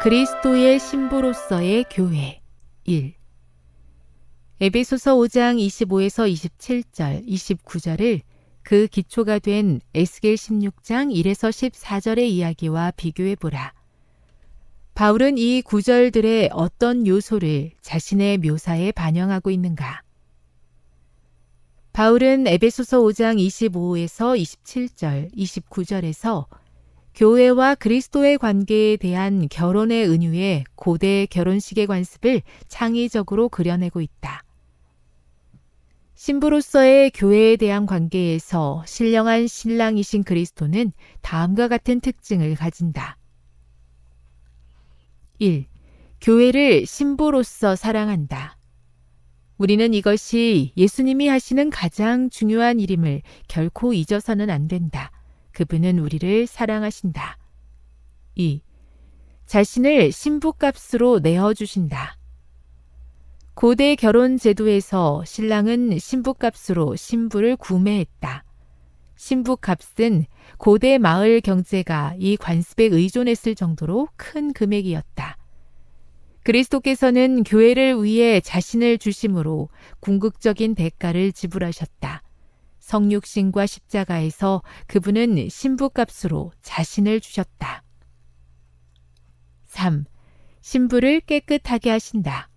그리스도의 신부로서의 교회 1 에베소서 5장 25에서 27절, 29절을 그 기초가 된 에스겔 16장 1에서 14절의 이야기와 비교해 보라. 바울은 이 구절들의 어떤 요소를 자신의 묘사에 반영하고 있는가? 바울은 에베소서 5장 25에서 27절, 29절에서 교회와 그리스도의 관계에 대한 결혼의 은유의 고대 결혼식의 관습을 창의적으로 그려내고 있다. 신부로서의 교회에 대한 관계에서 신령한 신랑이신 그리스도는 다음과 같은 특징을 가진다. 1. 교회를 신부로서 사랑한다. 우리는 이것이 예수님이 하시는 가장 중요한 일임을 결코 잊어서는 안 된다. 그분은 우리를 사랑하신다. 2. 자신을 신부값으로 내어주신다. 고대 결혼 제도에서 신랑은 신부값으로 신부를 구매했다. 신부값은 고대 마을 경제가 이 관습에 의존했을 정도로 큰 금액이었다. 그리스도께서는 교회를 위해 자신을 주심으로 궁극적인 대가를 지불하셨다. 성육신과 십자가에서 그분은 신부값으로 자신을 주셨다. 3. 신부를 깨끗하게 하신다.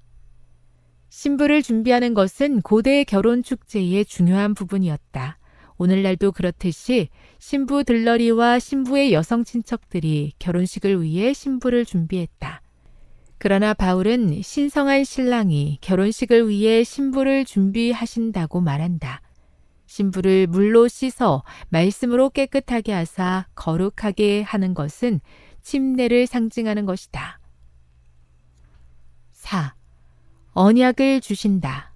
신부를 준비하는 것은 고대 결혼 축제의 중요한 부분이었다. 오늘날도 그렇듯이 신부 들러리와 신부의 여성 친척들이 결혼식을 위해 신부를 준비했다. 그러나 바울은 신성한 신랑이 결혼식을 위해 신부를 준비하신다고 말한다. 신부를 물로 씻어 말씀으로 깨끗하게 하사 거룩하게 하는 것은 침례를 상징하는 것이다. 4. 언약을 주신다.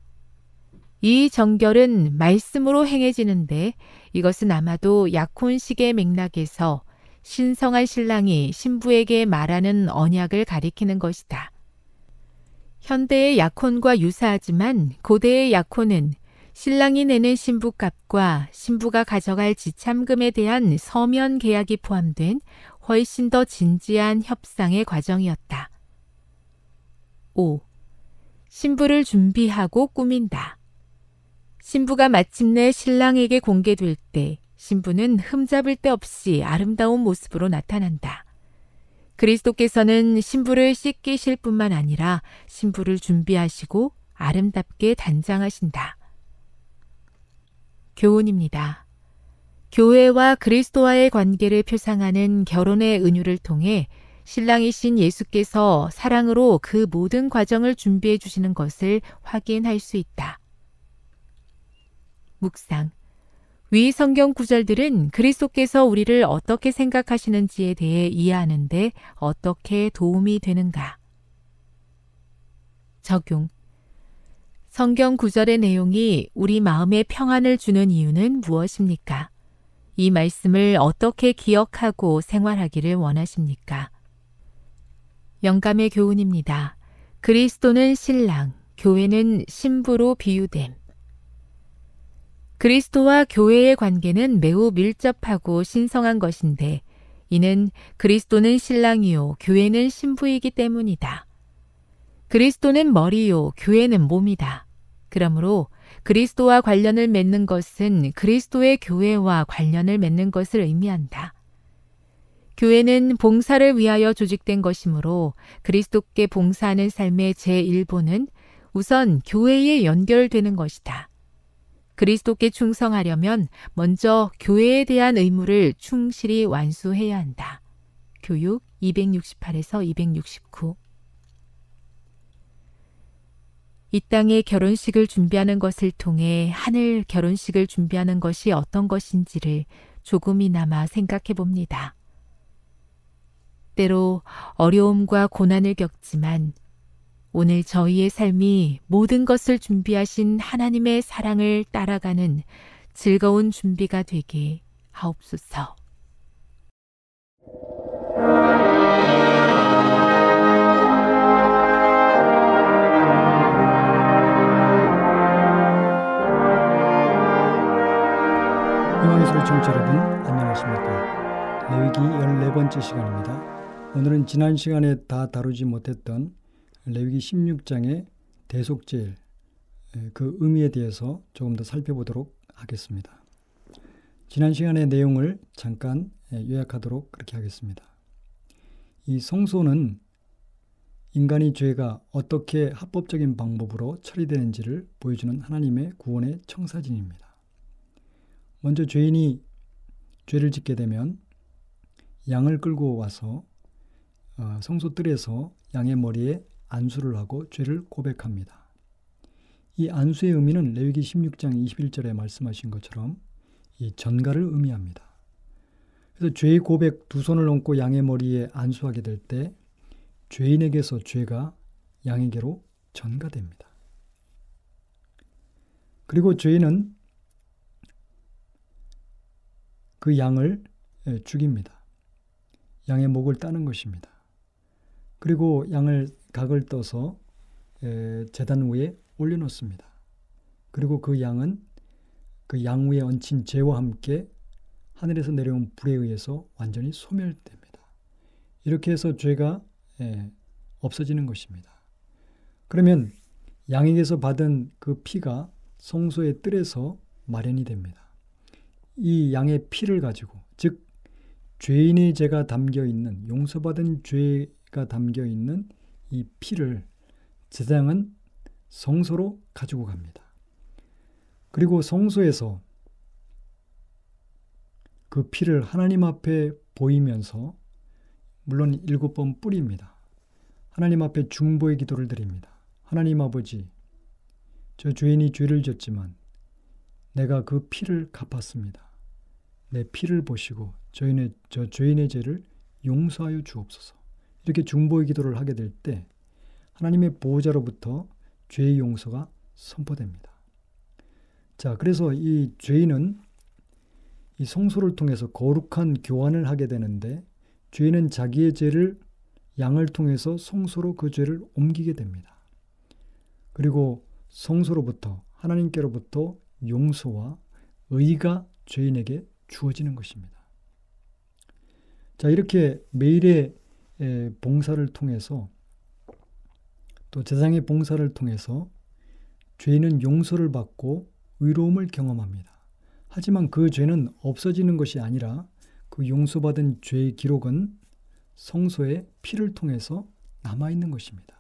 이 정결은 말씀으로 행해지는데 이것은 아마도 약혼식의 맥락에서 신성한 신랑이 신부에게 말하는 언약을 가리키는 것이다. 현대의 약혼과 유사하지만 고대의 약혼은 신랑이 내는 신부값과 신부가 가져갈 지참금에 대한 서면 계약이 포함된 훨씬 더 진지한 협상의 과정이었다. 5. 신부를 준비하고 꾸민다. 신부가 마침내 신랑에게 공개될 때 신부는 흠잡을 데 없이 아름다운 모습으로 나타난다. 그리스도께서는 신부를 씻기실 뿐만 아니라 신부를 준비하시고 아름답게 단장하신다. 교훈입니다. 교회와 그리스도와의 관계를 표상하는 결혼의 은유를 통해 신랑이신 예수께서 사랑으로 그 모든 과정을 준비해 주시는 것을 확인할 수 있다. 묵상. 위 성경 구절들은 그리스도께서 우리를 어떻게 생각하시는지에 대해 이해하는데 어떻게 도움이 되는가? 적용. 성경 구절의 내용이 우리 마음에 평안을 주는 이유는 무엇입니까? 이 말씀을 어떻게 기억하고 생활하기를 원하십니까? 영감의 교훈입니다. 그리스도는 신랑, 교회는 신부로 비유됨. 그리스도와 교회의 관계는 매우 밀접하고 신성한 것인데 이는 그리스도는 신랑이요 교회는 신부이기 때문이다. 그리스도는 머리요 교회는 몸이다. 그러므로 그리스도와 관련을 맺는 것은 그리스도의 교회와 관련을 맺는 것을 의미한다. 교회는 봉사를 위하여 조직된 것이므로 그리스도께 봉사하는 삶의 제1보는 우선 교회에 연결되는 것이다. 그리스도께 충성하려면 먼저 교회에 대한 의무를 충실히 완수해야 한다. 교육 268에서 269. 이 땅의 결혼식을 준비하는 것을 통해 하늘 결혼식을 준비하는 것이 어떤 것인지를 조금이나마 생각해 봅니다. 때로 어려움과 고난을 겪지만 오늘 저희의 삶이 모든 것을 준비하신 하나님의 사랑을 따라가는 즐거운 준비가 되게 하옵소서. 청취 여러분 안녕하십니까 레위기 14번째 시간입니다 오늘은 지난 시간에 다 다루지 못했던 레위기 16장의 대속제일 그 의미에 대해서 조금 더 살펴보도록 하겠습니다. 지난 시간의 내용을 잠깐 요약하도록 그렇게 하겠습니다. 이 성소는 인간의 죄가 어떻게 합법적인 방법으로 처리되는지를 보여주는 하나님의 구원의 청사진입니다. 먼저 죄인이 죄를 짓게 되면 양을 끌고 와서 어, 성소 뜰에서 양의 머리에 안수를 하고 죄를 고백합니다. 이 안수의 의미는 레위기 16장 21절에 말씀하신 것처럼 이 전가를 의미합니다. 그래서 죄의 고백 두 손을 얹고 양의 머리에 안수하게 될 때 죄인에게서 죄가 양에게로 전가됩니다. 그리고 죄인은 그 양을 죽입니다. 양의 목을 따는 것입니다. 그리고 양을 각을 떠서 재단 위에 올려놓습니다. 그리고 그 양은 그 양 위에 얹힌 재와 함께 하늘에서 내려온 불에 의해서 완전히 소멸됩니다. 이렇게 해서 죄가 없어지는 것입니다. 그러면 양에게서 받은 그 피가 성소의 뜰에서 마련이 됩니다. 이 양의 피를 가지고 즉 죄인의 죄가 담겨 있는 용서받은 죄가 담겨 있는 이 피를 제장은 성소로 가지고 갑니다. 그리고 성소에서 그 피를 하나님 앞에 보이면서 물론 일곱 번 뿌립니다. 하나님 앞에 중보의 기도를 드립니다. 하나님 아버지, 저 죄인이 죄를 졌지만 내가 그 피를 갚았습니다. 내 피를 보시고 저인의, 저 죄인의 죄를 용서하여 주옵소서. 이렇게 중보의 기도를 하게 될 때 하나님의 보호자로부터 죄의 용서가 선포됩니다. 자, 그래서 이 죄인은 이 성소를 통해서 거룩한 교환을 하게 되는데 죄인은 자기의 죄를 양을 통해서 성소로 그 죄를 옮기게 됩니다. 그리고 성소로부터 하나님께로부터 용서와 의가 죄인에게 주어지는 것입니다. 자, 이렇게 매일의 봉사를 통해서 또 제상의 봉사를 통해서 죄인은 용서를 받고 의로움을 경험합니다. 하지만 그 죄는 없어지는 것이 아니라 그 용서받은 죄의 기록은 성소의 피를 통해서 남아있는 것입니다.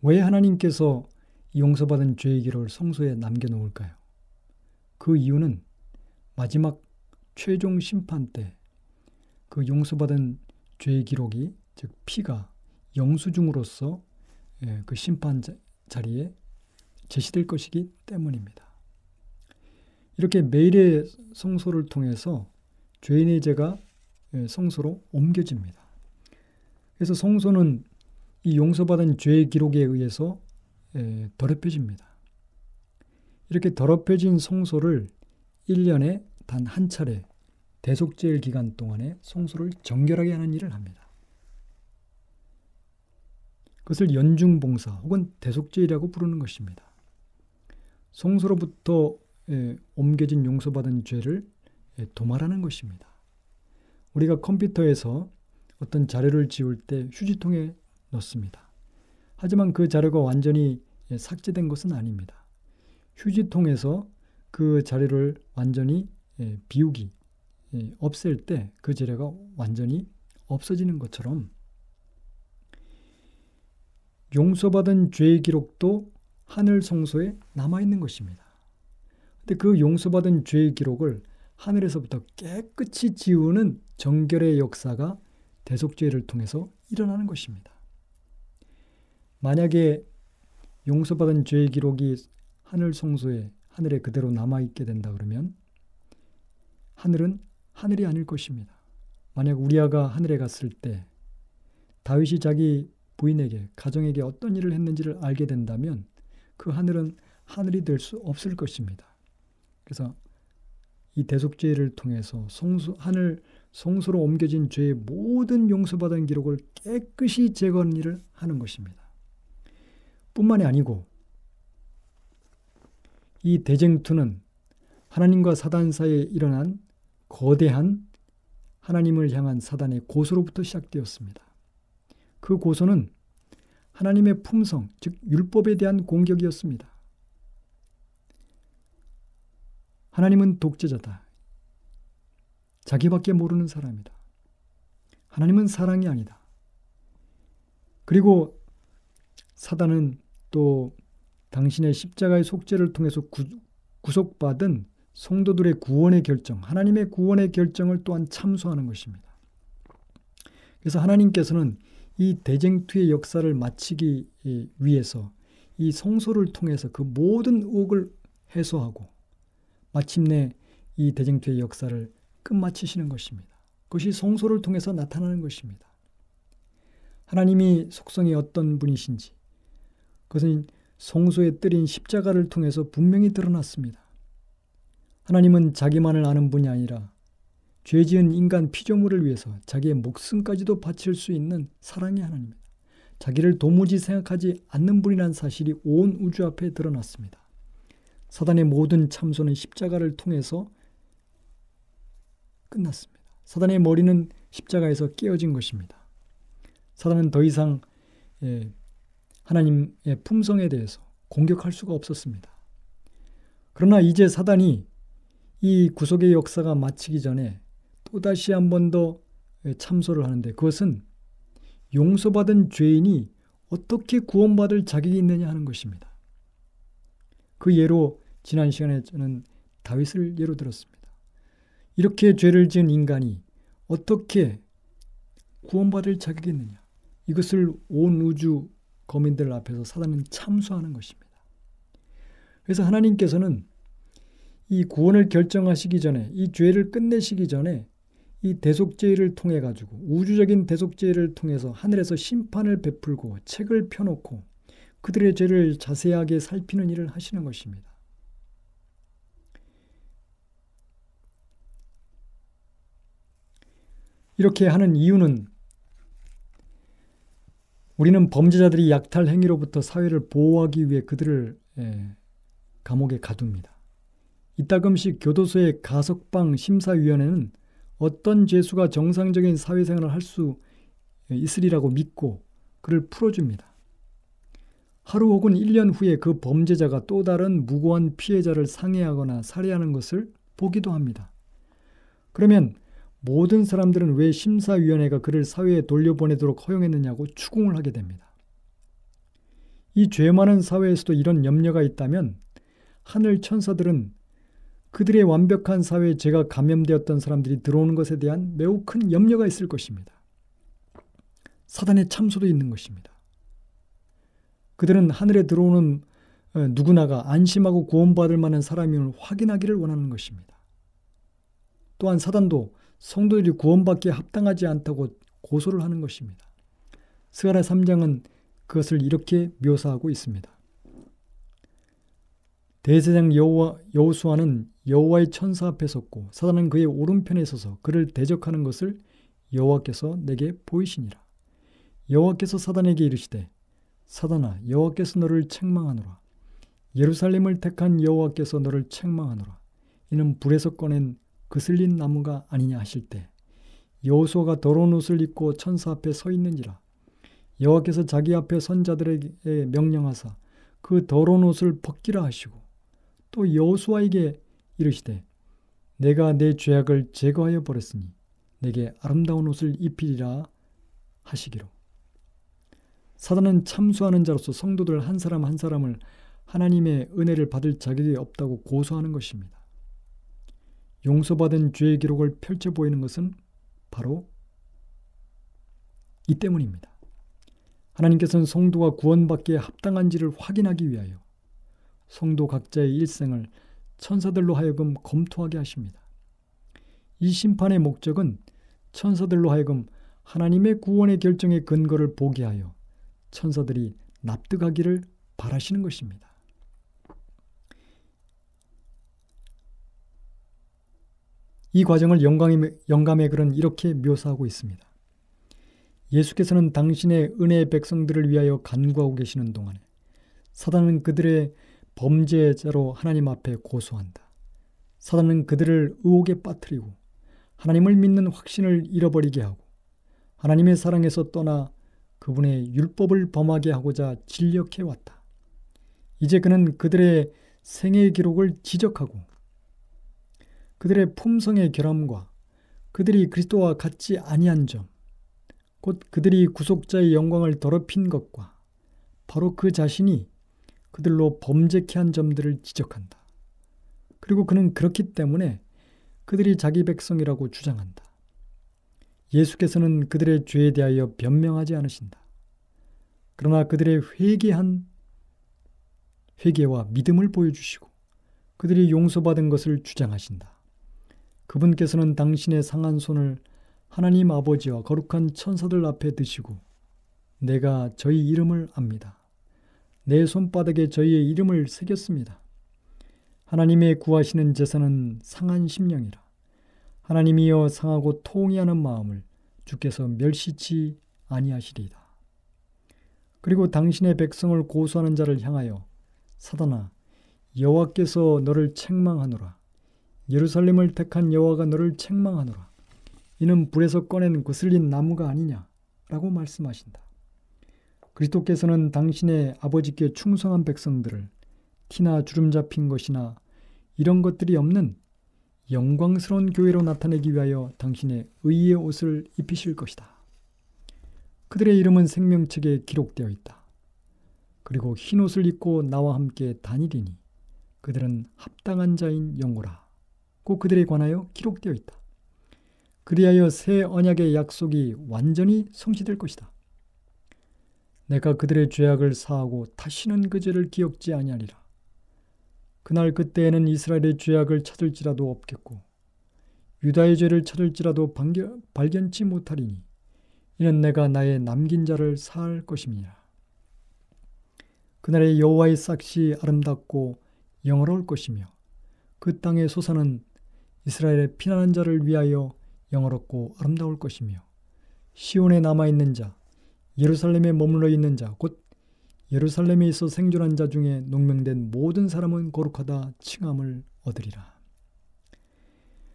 왜 하나님께서 용서받은 죄의 기록을 성소에 남겨놓을까요? 그 이유는 마지막 최종 심판 때 그 용서받은 죄의 기록이 즉 피가 영수증으로서 예, 그 심판 자리에 제시될 것이기 때문입니다. 이렇게 매일의 성소를 통해서 죄인의 죄가 예, 성소로 옮겨집니다. 그래서 성소는 이 용서받은 죄의 기록에 의해서 예, 더럽혀집니다. 이렇게 더럽혀진 성소를 1년에 단 한 차례 대속제일 기간 동안에 성소를 정결하게 하는 일을 합니다. 그것을 연중봉사 혹은 대속제이라고 부르는 것입니다. 성소로부터 예, 옮겨진 용서받은 죄를 예, 도말하는 것입니다. 우리가 컴퓨터에서 어떤 자료를 지울 때 휴지통에 넣습니다. 하지만 그 자료가 완전히 예, 삭제된 것은 아닙니다. 휴지통에서 그 자료를 완전히 예, 비우기, 예, 없앨 때그 자료가 완전히 없어지는 것처럼 용서받은 죄의 기록도 하늘 성소에 남아 있는 것입니다. 근데 그 용서받은 죄의 기록을 하늘에서부터 깨끗이 지우는 정결의 역사가 대속죄를 통해서 일어나는 것입니다. 만약에 용서받은 죄의 기록이 하늘 성소에 하늘에 그대로 남아 있게 된다 그러면 하늘은 하늘이 아닐 것입니다. 만약 우리아가 하늘에 갔을 때 다윗이 자기 부인에게 가정에게 어떤 일을 했는지를 알게 된다면 그 하늘은 하늘이 될 수 없을 것입니다. 그래서 이 대속죄를 통해서 성수 하늘 성소로 옮겨진 죄의 모든 용서받은 기록을 깨끗이 제거하는 일을 하는 것입니다. 뿐만이 아니고 이 대쟁투는 하나님과 사단 사이에 일어난 거대한 하나님을 향한 사단의 고소로부터 시작되었습니다. 그 고소는 하나님의 품성, 즉 율법에 대한 공격이었습니다. 하나님은 독재자다. 자기밖에 모르는 사람이다. 하나님은 사랑이 아니다. 그리고 사단은 또 당신의 십자가의 속죄를 통해서 구, 구속받은 성도들의 구원의 결정, 하나님의 구원의 결정을 또한 참소하는 것입니다. 그래서 하나님께서는 이 대쟁투의 역사를 마치기 위해서 이 성소를 통해서 그 모든 의혹을 해소하고 마침내 이 대쟁투의 역사를 끝마치시는 것입니다. 그것이 성소를 통해서 나타나는 것입니다. 하나님이 속성이 어떤 분이신지 그것은 성소에 뜨린 십자가를 통해서 분명히 드러났습니다. 하나님은 자기만을 아는 분이 아니라 죄 지은 인간 피조물을 위해서 자기의 목숨까지도 바칠 수 있는 사랑의 하나님입니다. 자기를 도무지 생각하지 않는 분이라는 사실이 온 우주 앞에 드러났습니다. 사단의 모든 참소는 십자가를 통해서 끝났습니다. 사단의 머리는 십자가에서 깨어진 것입니다. 사단은 더 이상 예, 하나님의 품성에 대해서 공격할 수가 없었습니다. 그러나 이제 사단이 이 구속의 역사가 마치기 전에 또다시 한 번 더 참소를 하는데 그것은 용서받은 죄인이 어떻게 구원받을 자격이 있느냐 하는 것입니다. 그 예로 지난 시간에 저는 다윗을 예로 들었습니다. 이렇게 죄를 지은 인간이 어떻게 구원받을 자격이 있느냐. 이것을 온 우주 거민들 앞에서 사단은 참수하는 것입니다. 그래서 하나님께서는 이 구원을 결정하시기 전에 이 죄를 끝내시기 전에 이 대속죄를 통해 가지고 우주적인 대속죄를 통해서 하늘에서 심판을 베풀고 책을 펴놓고 그들의 죄를 자세하게 살피는 일을 하시는 것입니다. 이렇게 하는 이유는 우리는 범죄자들이 약탈 행위로부터 사회를 보호하기 위해 그들을 예, 감옥에 가둡니다. 이따금씩 교도소의 가석방 심사위원회는 어떤 죄수가 정상적인 사회생활을 할 수 있으리라고 믿고 그를 풀어줍니다. 하루 혹은 1년 후에 그 범죄자가 또 다른 무고한 피해자를 상해하거나 살해하는 것을 보기도 합니다. 그러면 모든 사람들은 왜 심사위원회가 그를 사회에 돌려보내도록 허용했느냐고 추궁을 하게 됩니다. 이 죄 많은 사회에서도 이런 염려가 있다면 하늘 천사들은 그들의 완벽한 사회에 죄가 감염되었던 사람들이 들어오는 것에 대한 매우 큰 염려가 있을 것입니다. 사단의 참소도 있는 것입니다. 그들은 하늘에 들어오는 어, 누구나가 안심하고 구원받을 만한 사람임을 확인하기를 원하는 것입니다. 또한 사단도 성도들이 구원받기에 합당하지 않다고 고소를 하는 것입니다. 스가랴 3장은 그것을 이렇게 묘사하고 있습니다. 대제장 여호와 여호수아는 여호와의 천사 앞에 섰고 사단은 그의 오른편에 서서 그를 대적하는 것을 여호와께서 내게 보이시니라. 여호와께서 사단에게 이르시되 사단아 여호와께서 너를 책망하노라. 예루살렘을 택한 여호와께서 너를 책망하노라. 이는 불에서 꺼낸 그 슬린 나무가 아니냐 하실 때 여호수아가 더러운 옷을 입고 천사 앞에 서 있는지라 여호와께서 자기 앞에 선자들에게 명령하사 그 더러운 옷을 벗기라 하시고 또 여호수아에게 이르시되 내가 내 죄악을 제거하여 버렸으니 내게 아름다운 옷을 입히리라 하시기로 사단은 참수하는 자로서 성도들 한 사람 한 사람을 하나님의 은혜를 받을 자격이 없다고 고소하는 것입니다. 용서받은 죄의 기록을 펼쳐 보이는 것은 바로 이 때문입니다. 하나님께서는 성도가 구원받기에 합당한지를 확인하기 위하여 성도 각자의 일생을 천사들로 하여금 검토하게 하십니다. 이 심판의 목적은 천사들로 하여금 하나님의 구원의 결정의 근거를 보게 하여 천사들이 납득하기를 바라시는 것입니다. 이 과정을 영감의, 영감의 글은 이렇게 묘사하고 있습니다. 예수께서는 당신의 은혜의 백성들을 위하여 간구하고 계시는 동안에 사단은 그들의 범죄자로 하나님 앞에 고소한다. 사단은 그들을 의혹에 빠뜨리고 하나님을 믿는 확신을 잃어버리게 하고 하나님의 사랑에서 떠나 그분의 율법을 범하게 하고자 진력해 왔다. 이제 그는 그들의 생애 기록을 지적하고 그들의 품성의 결함과 그들이 그리스도와 같지 아니한 점, 곧 그들이 구속자의 영광을 더럽힌 것과 바로 그 자신이 그들로 범죄케 한 점들을 지적한다. 그리고 그는 그렇기 때문에 그들이 자기 백성이라고 주장한다. 예수께서는 그들의 죄에 대하여 변명하지 않으신다. 그러나 그들의 회개한 회개와 믿음을 보여주시고 그들이 용서받은 것을 주장하신다. 그분께서는 당신의 상한 손을 하나님 아버지와 거룩한 천사들 앞에 드시고 내가 저희 이름을 압니다. 내 손바닥에 저희의 이름을 새겼습니다. 하나님의 구하시는 제사는 상한 심령이라. 하나님이여 상하고 통이하는 마음을 주께서 멸시치 아니하시리이다. 그리고 당신의 백성을 고소하는 자를 향하여 사단아 여호와께서 너를 책망하노라. 예루살렘을 택한 여호와가 너를 책망하노라. 이는 불에서 꺼낸 거슬린 나무가 아니냐라고 말씀하신다. 그리스도께서는 당신의 아버지께 충성한 백성들을 티나 주름 잡힌 것이나 이런 것들이 없는 영광스러운 교회로 나타내기 위하여 당신의 의의 옷을 입히실 것이다. 그들의 이름은 생명책에 기록되어 있다. 그리고 흰 옷을 입고 나와 함께 다니리니 그들은 합당한 자인 영호라. 꼭 그들에 관하여 기록되어 있다. 그리하여 새 언약의 약속이 완전히 성취될 것이다. 내가 그들의 죄악을 사하고 다시는 그 죄를 기억지 아니하리라. 그날 그때에는 이스라엘의 죄악을 찾을지라도 없겠고 유다의 죄를 찾을지라도 발견, 발견치 못하리니 이는 내가 나의 남긴 자를 사할 것임이라. 그날의 여호와의 싹시 아름답고 영화로울 것이며 그 땅의 소사는 이스라엘의 피난한 자를 위하여 영어롭고 아름다울 것이며 시온에 남아 있는 자, 예루살렘에 머물러 있는 자, 곧 예루살렘에 있어 생존한 자 중에 농명된 모든 사람은 거룩하다 칭함을 얻으리라.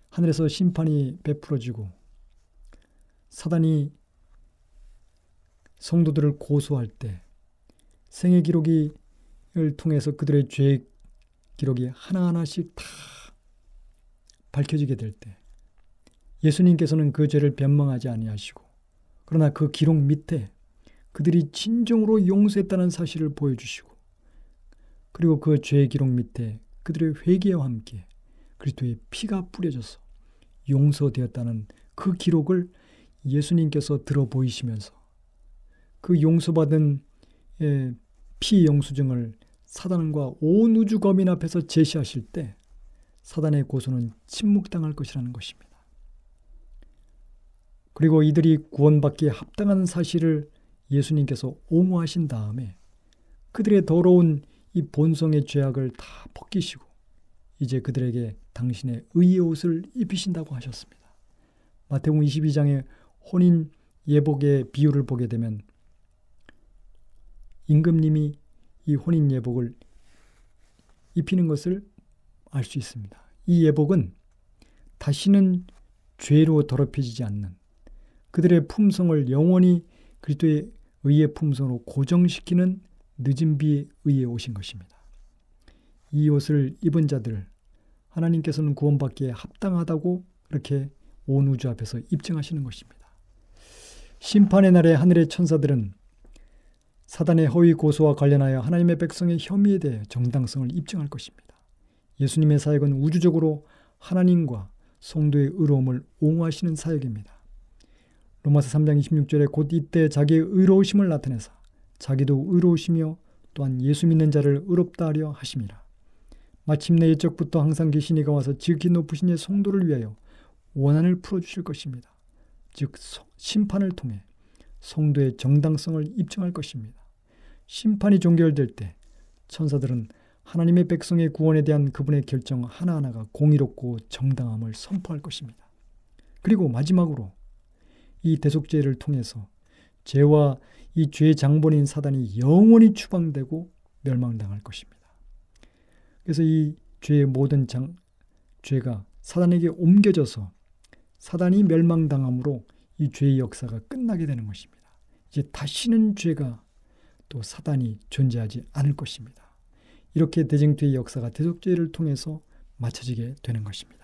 하늘에서 심판이 베풀어지고 사단이 성도들을 고소할 때 생애 기록을 통해서 그들의 죄 기록이 하나하나씩 다 밝혀지게 될 때 예수님께서는 그 죄를 변망하지 아니하시고 그러나 그 기록 밑에 그들이 진정으로 용서했다는 사실을 보여주시고 그리고 그 죄의 기록 밑에 그들의 회개와 함께 그리스도의 피가 뿌려져서 용서되었다는 그 기록을 예수님께서 들어 보이시면서 그 용서받은 예, 피 영수증을 사단과 온 우주 거민 앞에서 제시하실 때 사단의 고소는 침묵당할 것이라는 것입니다. 그리고 이들이 구원받기에 합당한 사실을 예수님께서 옹호하신 다음에 그들의 더러운 이 본성의 죄악을 다 벗기시고 이제 그들에게 당신의 의의 옷을 입히신다고 하셨습니다. 마태복음 22장의 혼인 예복의 비유를 보게 되면 임금님이 이 혼인 예복을 입히는 것을 알 수 있습니다. 이 예복은 다시는 죄로 더럽혀지지 않는 그들의 품성을 영원히 그리스도의 의의 품성으로 고정시키는 늦은 의해 오신 것입니다. 이 옷을 입은 자들 하나님께서는 구원받기에 합당하다고 그렇게 온 우주 앞에서 입증하시는 것입니다. 심판의 날에 하늘의 천사들은 사단의 허위 고소와 관련하여 하나님의 백성의 혐의에 대해 정당성을 입증할 것입니다. 예수님의 사역은 우주적으로 하나님과 성도의 의로움을 옹호하시는 사역입니다. 로마서 3장 26절에 곧 이때 자기의 의로우심을 나타내사 자기도 의로우시며 또한 예수 믿는 자를 의롭다 하려 하심이라. 마침내 예적부터 항상 계신 이가 와서 지극히 높으신 이 성도를 위하여 원한을 풀어주실 것입니다. 즉 심판을 통해 성도의 정당성을 입증할 것입니다. 심판이 종결될 때 천사들은 하나님의 백성의 구원에 대한 그분의 결정 하나하나가 공의롭고 정당함을 선포할 것입니다. 그리고 마지막으로 이 대속죄를 통해서 죄와 이 죄의 장본인 사단이 영원히 추방되고 멸망당할 것입니다. 그래서 이 죄의 모든 장, 죄가 사단에게 옮겨져서 사단이 멸망당함으로 이 죄의 역사가 끝나게 되는 것입니다. 이제 다시는 죄가 또 사단이 존재하지 않을 것입니다. 이렇게 대쟁투의 역사가 대속죄를 통해서 맞춰지게 되는 것입니다.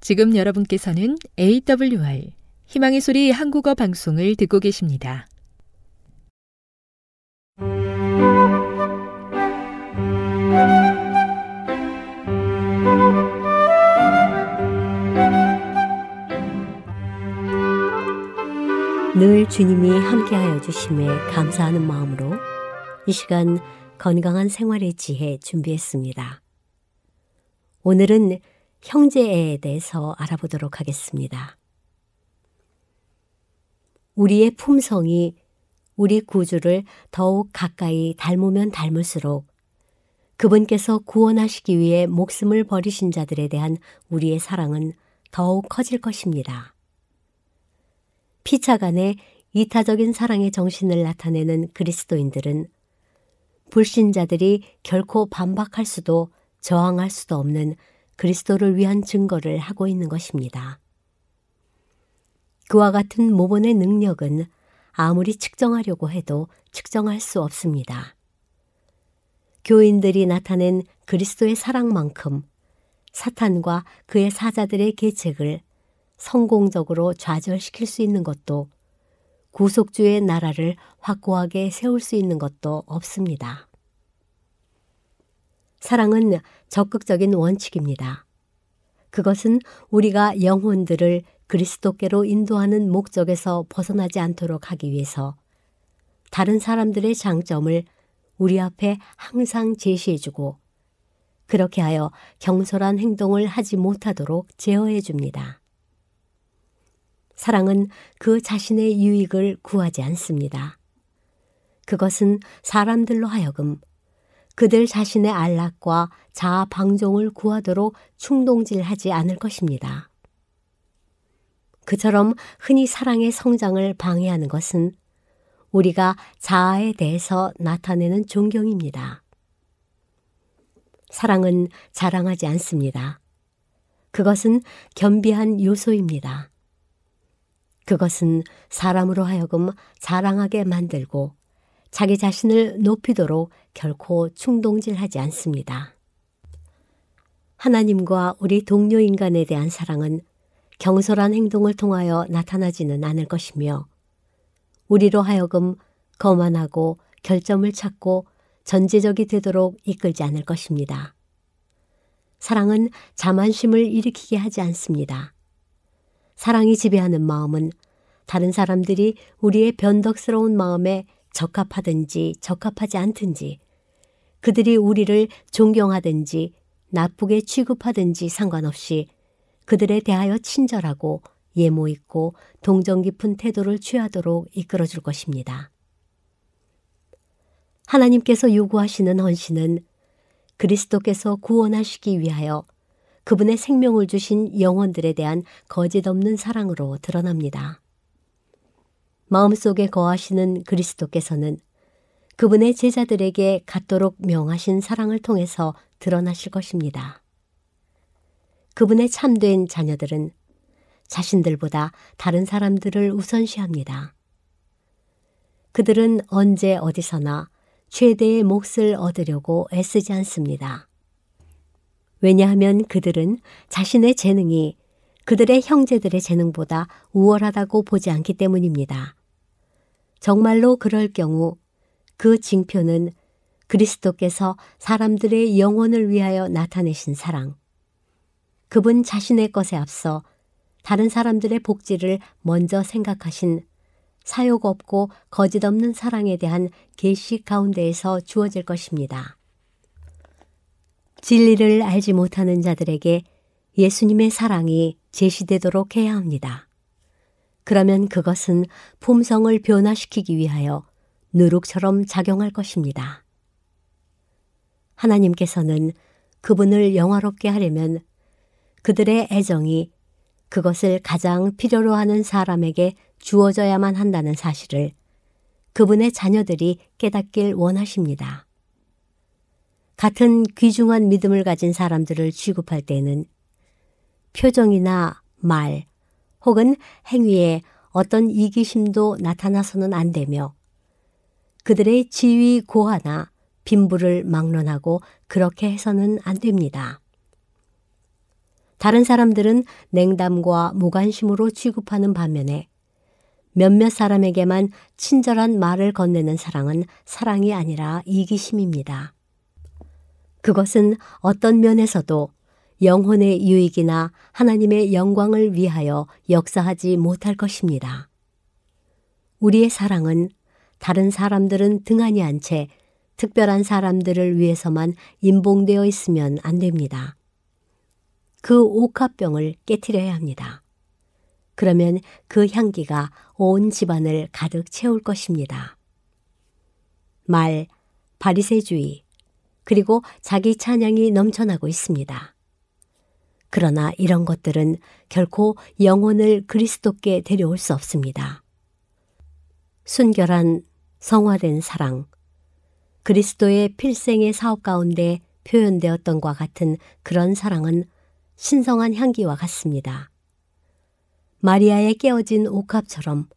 지금 여러분께서는 AWR 희망의 소리 한국어 방송을 듣고 계십니다. 늘 주님이 함께하여 주심에 감사하는 마음으로 이 시간 건강한 생활의 지혜 준비했습니다. 오늘은 형제에 대해서 알아보도록 하겠습니다. 우리의 품성이 우리 구주를 더욱 가까이 닮으면 닮을수록 그분께서 구원하시기 위해 목숨을 버리신 자들에 대한 우리의 사랑은 더욱 커질 것입니다. 피차간의 이타적인 사랑의 정신을 나타내는 그리스도인들은 불신자들이 결코 반박할 수도 저항할 수도 없는 그리스도를 위한 증거를 하고 있는 것입니다. 그와 같은 모본의 능력은 아무리 측정하려고 해도 측정할 수 없습니다. 교인들이 나타낸 그리스도의 사랑만큼 사탄과 그의 사자들의 계책을 성공적으로 좌절시킬 수 있는 것도 구속주의 나라를 확고하게 세울 수 있는 것도 없습니다. 사랑은 적극적인 원칙입니다. 그것은 우리가 영혼들을 그리스도께로 인도하는 목적에서 벗어나지 않도록 하기 위해서 다른 사람들의 장점을 우리 앞에 항상 제시해주고 그렇게 하여 경솔한 행동을 하지 못하도록 제어해 줍니다. 사랑은 그 자신의 유익을 구하지 않습니다. 그것은 사람들로 하여금 그들 자신의 안락과 자아 방종을 구하도록 충동질하지 않을 것입니다. 그처럼 흔히 사랑의 성장을 방해하는 것은 우리가 자아에 대해서 나타내는 존경입니다. 사랑은 자랑하지 않습니다. 그것은 겸비한 요소입니다. 그것은 사람으로 하여금 자랑하게 만들고 자기 자신을 높이도록 결코 충동질하지 않습니다. 하나님과 우리 동료 인간에 대한 사랑은 경솔한 행동을 통하여 나타나지는 않을 것이며 우리로 하여금 거만하고 결점을 찾고 전제적이 되도록 이끌지 않을 것입니다. 사랑은 자만심을 일으키게 하지 않습니다. 사랑이 지배하는 마음은 다른 사람들이 우리의 변덕스러운 마음에 적합하든지 적합하지 않든지 그들이 우리를 존경하든지 나쁘게 취급하든지 상관없이 그들에 대하여 친절하고 예모 있고 동정 깊은 태도를 취하도록 이끌어 줄 것입니다. 하나님께서 요구하시는 헌신은 그리스도께서 구원하시기 위하여 그분의 생명을 주신 영혼들에 대한 거짓 없는 사랑으로 드러납니다. 마음속에 거하시는 그리스도께서는 그분의 제자들에게 갖도록 명하신 사랑을 통해서 드러나실 것입니다. 그분의 참된 자녀들은 자신들보다 다른 사람들을 우선시합니다. 그들은 언제 어디서나 최대의 몫을 얻으려고 애쓰지 않습니다. 왜냐하면 그들은 자신의 재능이 그들의 형제들의 재능보다 우월하다고 보지 않기 때문입니다. 정말로 그럴 경우 그 징표는 그리스도께서 사람들의 영혼을 위하여 나타내신 사랑, 그분 자신의 것에 앞서 다른 사람들의 복지를 먼저 생각하신 사욕 없고 거짓 없는 사랑에 대한 계시 가운데에서 주어질 것입니다. 진리를 알지 못하는 자들에게 예수님의 사랑이 제시되도록 해야 합니다. 그러면 그것은 품성을 변화시키기 위하여 누룩처럼 작용할 것입니다. 하나님께서는 그분을 영화롭게 하려면 그들의 애정이 그것을 가장 필요로 하는 사람에게 주어져야만 한다는 사실을 그분의 자녀들이 깨닫길 원하십니다. 같은 귀중한 믿음을 가진 사람들을 취급할 때는 표정이나 말 혹은 행위에 어떤 이기심도 나타나서는 안 되며 그들의 지위 고하나 빈부를 막론하고 그렇게 해서는 안 됩니다. 다른 사람들은 냉담과 무관심으로 취급하는 반면에 몇몇 사람에게만 친절한 말을 건네는 사랑은 사랑이 아니라 이기심입니다. 그것은 어떤 면에서도 영혼의 유익이나 하나님의 영광을 위하여 역사하지 못할 것입니다. 우리의 사랑은 다른 사람들은 등한히 한 채 특별한 사람들을 위해서만 임봉되어 있으면 안 됩니다. 그 옥합병을 깨뜨려야 합니다. 그러면 그 향기가 온 집안을 가득 채울 것입니다. 말, 바리새주의, 그리고 자기 찬양이 넘쳐나고 있습니다. 그러나 이런 것들은 결코 영혼을 그리스도께 데려올 수 없습니다. 순결한 성화된 사랑, 그리스도의 필생의 사업 가운데 표현되었던 과 같은 그런 사랑은 신성한 향기와 같습니다. 마리아의 깨어진 옥합처럼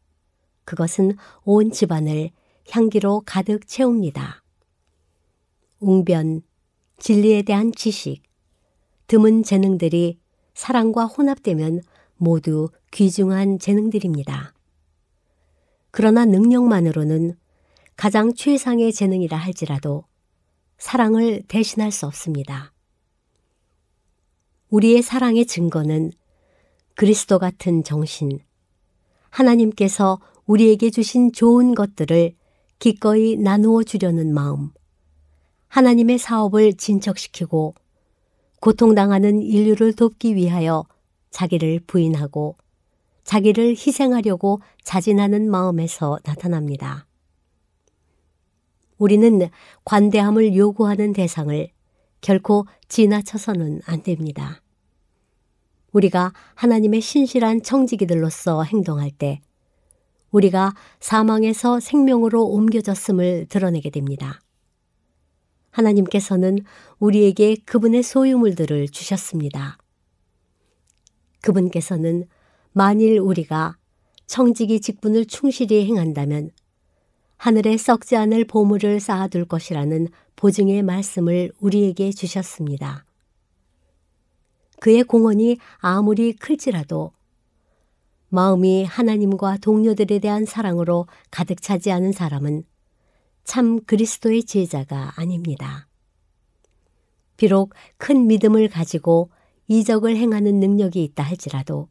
그것은 온 집안을 향기로 가득 채웁니다. 웅변, 진리에 대한 지식, 드문 재능들이 사랑과 혼합되면 모두 귀중한 재능들입니다. 그러나 능력만으로는 가장 최상의 재능이라 할지라도 사랑을 대신할 수 없습니다. 우리의 사랑의 증거는 그리스도 같은 정신, 하나님께서 우리에게 주신 좋은 것들을 기꺼이 나누어 주려는 마음, 하나님의 사업을 진척시키고 고통당하는 인류를 돕기 위하여 자기를 부인하고 자기를 희생하려고 자진하는 마음에서 나타납니다. 우리는 관대함을 요구하는 대상을 결코 지나쳐서는 안 됩니다. 우리가 하나님의 신실한 청지기들로서 행동할 때 우리가 사망에서 생명으로 옮겨졌음을 드러내게 됩니다. 하나님께서는 우리에게 그분의 소유물들을 주셨습니다. 그분께서는 만일 우리가 청지기 직분을 충실히 행한다면 하늘에 썩지 않을 보물을 쌓아둘 것이라는 보증의 말씀을 우리에게 주셨습니다. 그의 공헌이 아무리 클지라도 마음이 하나님과 동료들에 대한 사랑으로 가득 차지 않은 사람은 참 그리스도의 제자가 아닙니다. 비록 큰 믿음을 가지고 이적을 행하는 능력이 있다 할지라도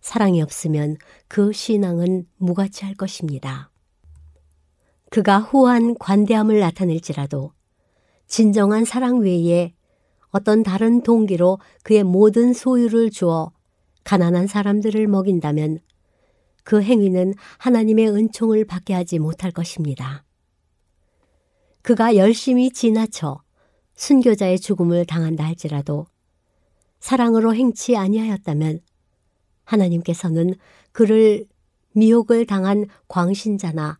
사랑이 없으면 그 신앙은 무가치할 것입니다. 그가 후한 관대함을 나타낼지라도 진정한 사랑 외에 어떤 다른 동기로 그의 모든 소유를 주어 가난한 사람들을 먹인다면 그 행위는 하나님의 은총을 받게 하지 못할 것입니다. 그가 열심히 지나쳐 순교자의 죽음을 당한다 할지라도 사랑으로 행치 아니하였다면 하나님께서는 그를 미혹을 당한 광신자나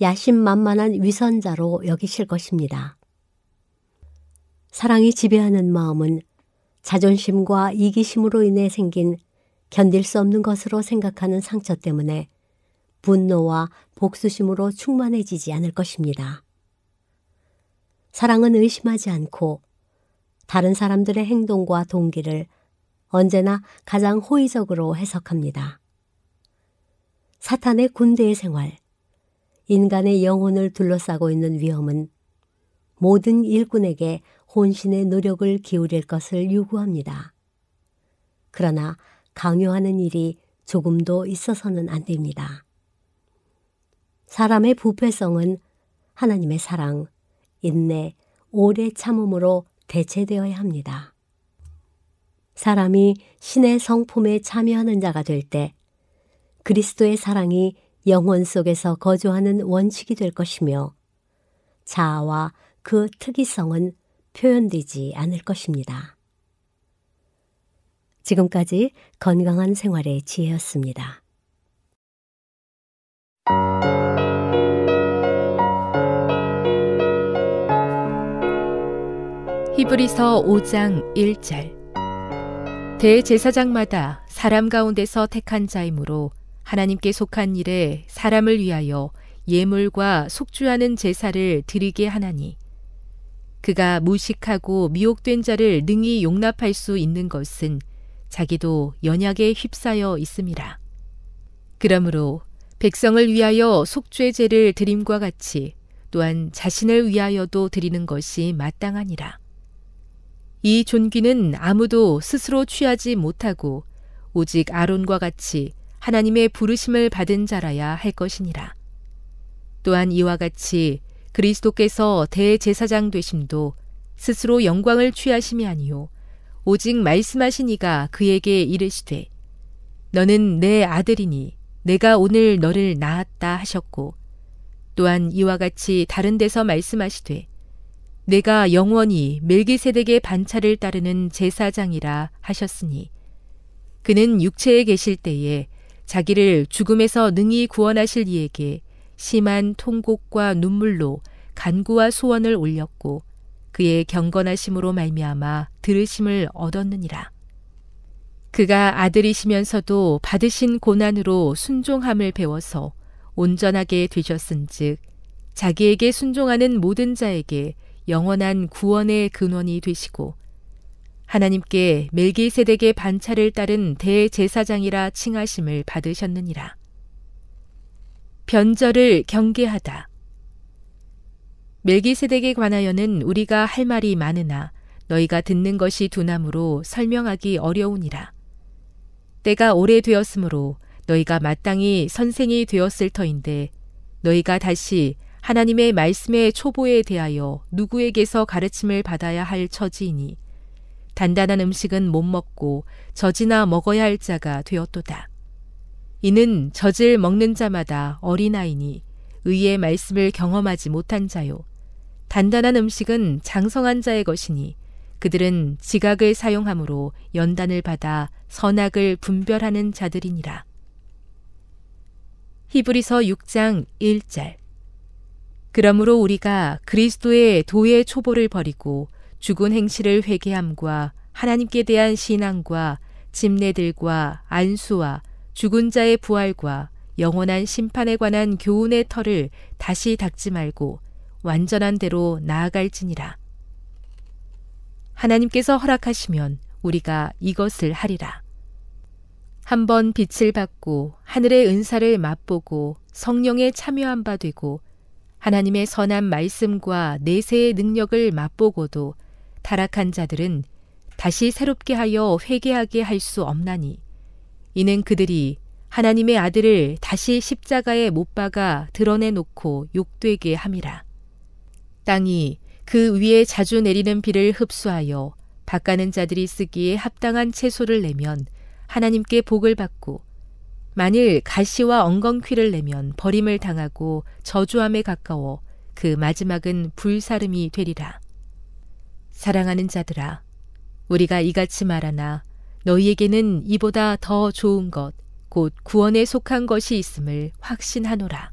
야심만만한 위선자로 여기실 것입니다. 사랑이 지배하는 마음은 자존심과 이기심으로 인해 생긴 견딜 수 없는 것으로 생각하는 상처 때문에 분노와 복수심으로 충만해지지 않을 것입니다. 사랑은 의심하지 않고 다른 사람들의 행동과 동기를 언제나 가장 호의적으로 해석합니다. 사탄의 군대의 생활, 인간의 영혼을 둘러싸고 있는 위험은 모든 일꾼에게 혼신의 노력을 기울일 것을 요구합니다. 그러나 강요하는 일이 조금도 있어서는 안 됩니다. 사람의 부패성은 하나님의 사랑, 인내, 오래 참음으로 대체되어야 합니다. 사람이 신의 성품에 참여하는 자가 될 때 그리스도의 사랑이 영혼 속에서 거주하는 원칙이 될 것이며 자아와 그 특이성은 표현되지 않을 것입니다. 지금까지 건강한 생활의 지혜였습니다. 히브리서 5장 1절 대제사장마다 사람 가운데서 택한 자이므로 하나님께 속한 일에 사람을 위하여 예물과 속주하는 제사를 드리게 하나니 그가 무식하고 미혹된 자를 능히 용납할 수 있는 것은 자기도 연약에 휩싸여 있음이라. 그러므로 백성을 위하여 속죄제를 드림과 같이 또한 자신을 위하여도 드리는 것이 마땅하니라. 이 존귀는 아무도 스스로 취하지 못하고 오직 아론과 같이 하나님의 부르심을 받은 자라야 할 것이니라. 또한 이와 같이 그리스도께서 대제사장 되심도 스스로 영광을 취하심이 아니요 오직 말씀하신 이가 그에게 이르시되 너는 내 아들이니 내가 오늘 너를 낳았다 하셨고 또한 이와 같이 다른 데서 말씀하시되 내가 영원히 멜기세덱의 반차를 따르는 제사장이라 하셨으니 그는 육체에 계실 때에 자기를 죽음에서 능히 구원하실 이에게 심한 통곡과 눈물로 간구와 소원을 올렸고 그의 경건하심으로 말미암아 들으심을 얻었느니라. 그가 아들이시면서도 받으신 고난으로 순종함을 배워서 온전하게 되셨은즉 자기에게 순종하는 모든 자에게 영원한 구원의 근원이 되시고 하나님께 멜기세덱의 반차를 따른 대제사장이라 칭하심을 받으셨느니라. 변절을 경계하다. 멜기세덱에 관하여는 우리가 할 말이 많으나 너희가 듣는 것이 두나무로 설명하기 어려우니라. 때가 오래 되었으므로 너희가 마땅히 선생이 되었을 터인데 너희가 다시 하나님의 말씀의 초보에 대하여 누구에게서 가르침을 받아야 할 처지이니 단단한 음식은 못 먹고 젖이나 먹어야 할 자가 되었도다. 이는 젖을 먹는 자마다 어린아이니 의의 말씀을 경험하지 못한 자요. 단단한 음식은 장성한 자의 것이니 그들은 지각을 사용함으로 연단을 받아 선악을 분별하는 자들이니라. 히브리서 6장 1절 그러므로 우리가 그리스도의 도의 초보를 버리고 죽은 행실을 회개함과 하나님께 대한 신앙과 집례들과 안수와 죽은 자의 부활과 영원한 심판에 관한 교훈의 털을 다시 닦지 말고 완전한 대로 나아갈지니라. 하나님께서 허락하시면 우리가 이것을 하리라. 한번 빛을 받고 하늘의 은사를 맛보고 성령에 참여한 바 되고 하나님의 선한 말씀과 내세의 능력을 맛보고도 타락한 자들은 다시 새롭게 하여 회개하게 할 수 없나니 이는 그들이 하나님의 아들을 다시 십자가에 못 박아 드러내 놓고 욕되게 함이라. 땅이 그 위에 자주 내리는 비를 흡수하여 밭가는 자들이 쓰기에 합당한 채소를 내면 하나님께 복을 받고 만일 가시와 엉겅퀴를 내면 버림을 당하고 저주함에 가까워 그 마지막은 불사름이 되리라. 사랑하는 자들아, 우리가 이같이 말하나 너희에게는 이보다 더 좋은 것, 곧 구원에 속한 것이 있음을 확신하노라.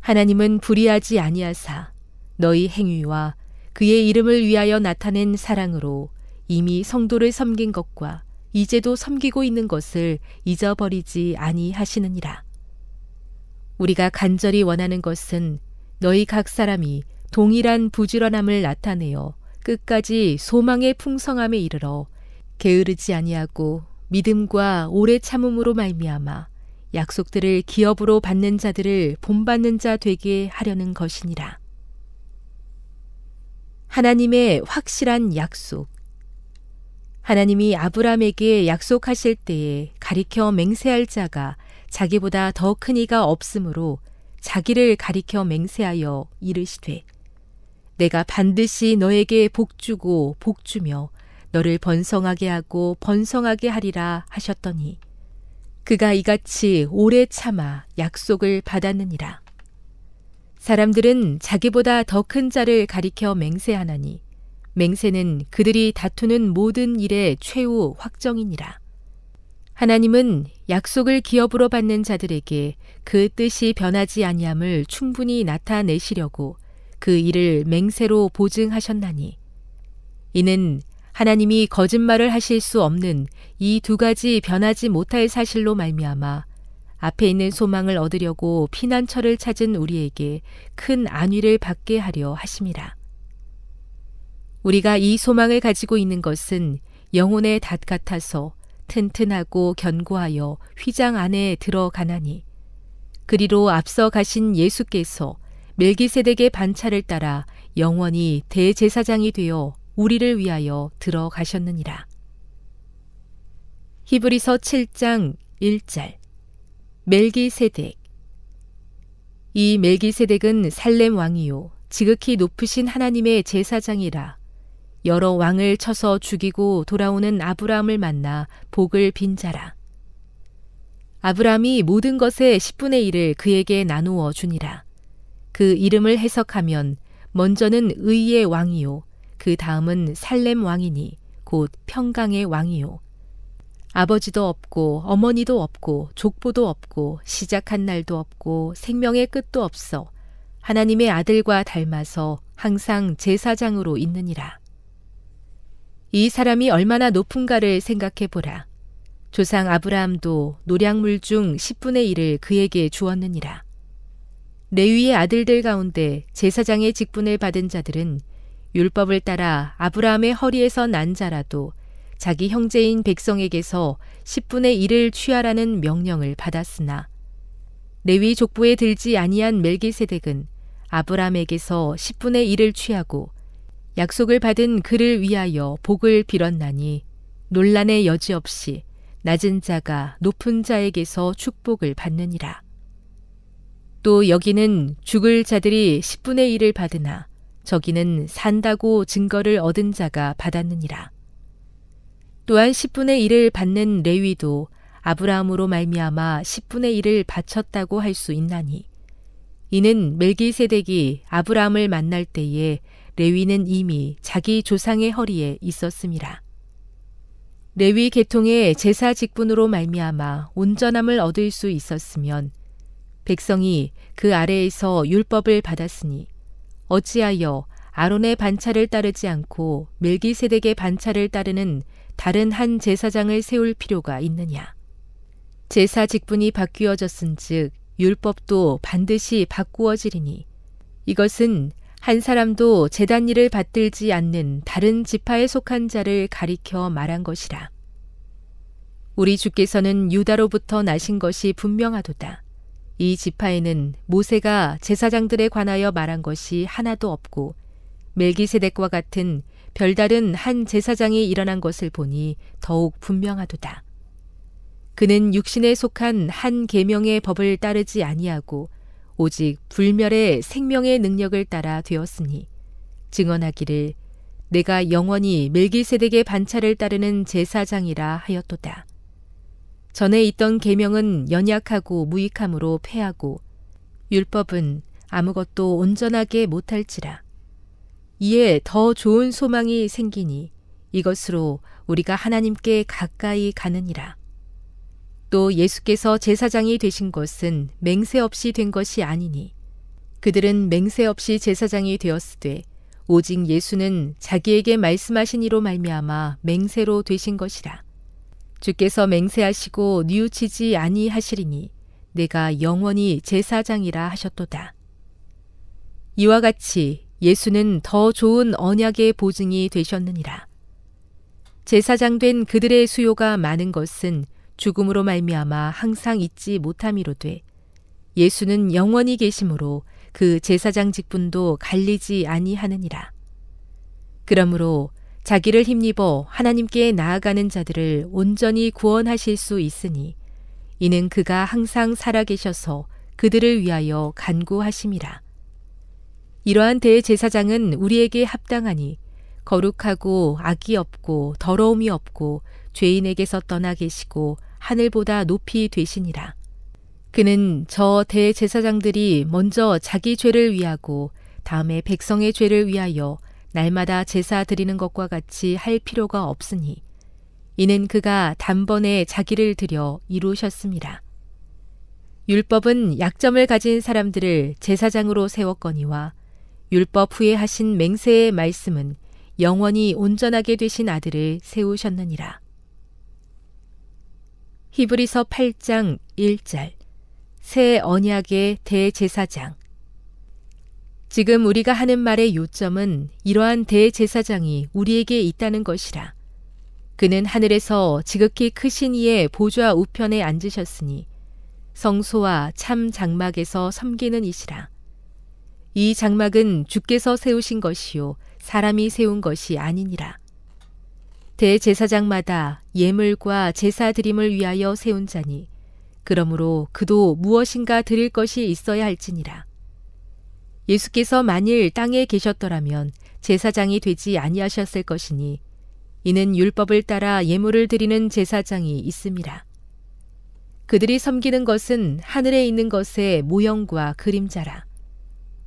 하나님은 불의하지 아니하사 너희 행위와 그의 이름을 위하여 나타낸 사랑으로 이미 성도를 섬긴 것과 이제도 섬기고 있는 것을 잊어버리지 아니하시느니라. 우리가 간절히 원하는 것은 너희 각 사람이 동일한 부지런함을 나타내어 끝까지 소망의 풍성함에 이르러 게으르지 아니하고 믿음과 오래 참음으로 말미암아 약속들을 기업으로 받는 자들을 본받는 자 되게 하려는 것이니라. 하나님의 확실한 약속. 하나님이 아브라함에게 약속하실 때에 가리켜 맹세할 자가 자기보다 더 큰 이가 없으므로 자기를 가리켜 맹세하여 이르시되 내가 반드시 너에게 복주고 복주며 너를 번성하게 하고 번성하게 하리라 하셨더니 그가 이같이 오래 참아 약속을 받았느니라. 사람들은 자기보다 더 큰 자를 가리켜 맹세하나니 맹세는 그들이 다투는 모든 일의 최후 확정이니라. 하나님은 약속을 기업으로 받는 자들에게 그 뜻이 변하지 아니함을 충분히 나타내시려고 그 일을 맹세로 보증하셨나니 이는 하나님이 거짓말을 하실 수 없는 이 두 가지 변하지 못할 사실로 말미암아 앞에 있는 소망을 얻으려고 피난처를 찾은 우리에게 큰 안위를 받게 하려 하심이라. 우리가 이 소망을 가지고 있는 것은 영혼의 닷 같아서 튼튼하고 견고하여 휘장 안에 들어가나니 그리로 앞서 가신 예수께서 멜기세덱의 반차를 따라 영원히 대제사장이 되어 우리를 위하여 들어가셨느니라. 히브리서 7장 1절 멜기세덱 이 멜기세덱은 살렘 왕이요 지극히 높으신 하나님의 제사장이라 여러 왕을 쳐서 죽이고 돌아오는 아브라함을 만나 복을 빈 자라. 아브라함이 모든 것의 10분의 1을 그에게 나누어 주니라. 그 이름을 해석하면 먼저는 의의 왕이요 그 다음은 살렘 왕이니 곧 평강의 왕이요. 아버지도 없고 어머니도 없고 족보도 없고 시작한 날도 없고 생명의 끝도 없어 하나님의 아들과 닮아서 항상 제사장으로 있느니라. 이 사람이 얼마나 높은가를 생각해 보라. 조상 아브라함도 노량물 중 10분의 1을 그에게 주었느니라. 레위의 아들들 가운데 제사장의 직분을 받은 자들은 율법을 따라 아브라함의 허리에서 난 자라도 자기 형제인 백성에게서 10분의 1을 취하라는 명령을 받았으나 레위 족보에 들지 아니한 멜기세덱은 아브라함에게서 10분의 1을 취하고 약속을 받은 그를 위하여 복을 빌었나니 논란의 여지 없이 낮은 자가 높은 자에게서 축복을 받느니라. 또 여기는 죽을 자들이 10분의 1을 받으나 저기는 산다고 증거를 얻은 자가 받았느니라. 또한 10분의 1을 받는 레위도 아브라함으로 말미암아 10분의 1을 바쳤다고 할 수 있나니 이는 멜기세덱이 아브라함을 만날 때에 레위는 이미 자기 조상의 허리에 있었음이라. 레위 계통의 제사 직분으로 말미암아 온전함을 얻을 수 있었으면 백성이 그 아래에서 율법을 받았으니 어찌하여 아론의 반차를 따르지 않고 멜기세덱의 반차를 따르는 다른 한 제사장을 세울 필요가 있느냐. 제사 직분이 바뀌어졌은즉 율법도 반드시 바꾸어지리니 이것은 한 사람도 재단 일을 받들지 않는 다른 지파에 속한 자를 가리켜 말한 것이라. 우리 주께서는 유다로부터 나신 것이 분명하도다. 이 지파에는 모세가 제사장들에 관하여 말한 것이 하나도 없고 멜기세덱과 같은 별다른 한 제사장이 일어난 것을 보니 더욱 분명하도다. 그는 육신에 속한 한 계명의 법을 따르지 아니하고 오직 불멸의 생명의 능력을 따라 되었으니 증언하기를 내가 영원히 멜기세덱의 반차를 따르는 제사장이라 하였도다. 전에 있던 계명은 연약하고 무익함으로 패하고 율법은 아무것도 온전하게 못할지라. 이에 더 좋은 소망이 생기니 이것으로 우리가 하나님께 가까이 가느니라. 또 예수께서 제사장이 되신 것은 맹세 없이 된 것이 아니니 그들은 맹세 없이 제사장이 되었으되 오직 예수는 자기에게 말씀하신 이로 말미암아 맹세로 되신 것이라. 주께서 맹세하시고 뉘우치지 아니하시리니 내가 영원히 제사장이라 하셨도다. 이와 같이 예수는 더 좋은 언약의 보증이 되셨느니라. 제사장 된 그들의 수요가 많은 것은 죽음으로 말미암아 항상 잊지 못함이로돼 예수는 영원히 계심으로 그 제사장 직분도 갈리지 아니하느니라. 그러므로 자기를 힘입어 하나님께 나아가는 자들을 온전히 구원하실 수 있으니 이는 그가 항상 살아계셔서 그들을 위하여 간구하심이라. 이러한 대제사장은 우리에게 합당하니 거룩하고 악이 없고 더러움이 없고 죄인에게서 떠나 계시고 하늘보다 높이 되시니라. 그는 저 대제사장들이 먼저 자기 죄를 위하고 다음에 백성의 죄를 위하여 날마다 제사 드리는 것과 같이 할 필요가 없으니 이는 그가 단번에 자기를 들여 이루셨습니다. 율법은 약점을 가진 사람들을 제사장으로 세웠거니와 율법 후에 하신 맹세의 말씀은 영원히 온전하게 되신 아들을 세우셨느니라. 히브리서 8장 1절 새 언약의 대제사장 지금 우리가 하는 말의 요점은 이러한 대제사장이 우리에게 있다는 것이라. 그는 하늘에서 지극히 크신 이의 보좌 우편에 앉으셨으니 성소와 참 장막에서 섬기는 이시라. 이 장막은 주께서 세우신 것이요 사람이 세운 것이 아니니라. 대제사장마다 예물과 제사 드림을 위하여 세운 자니 그러므로 그도 무엇인가 드릴 것이 있어야 할지니라. 예수께서 만일 땅에 계셨더라면 제사장이 되지 아니하셨을 것이니 이는 율법을 따라 예물을 드리는 제사장이 있음이라. 그들이 섬기는 것은 하늘에 있는 것의 모형과 그림자라.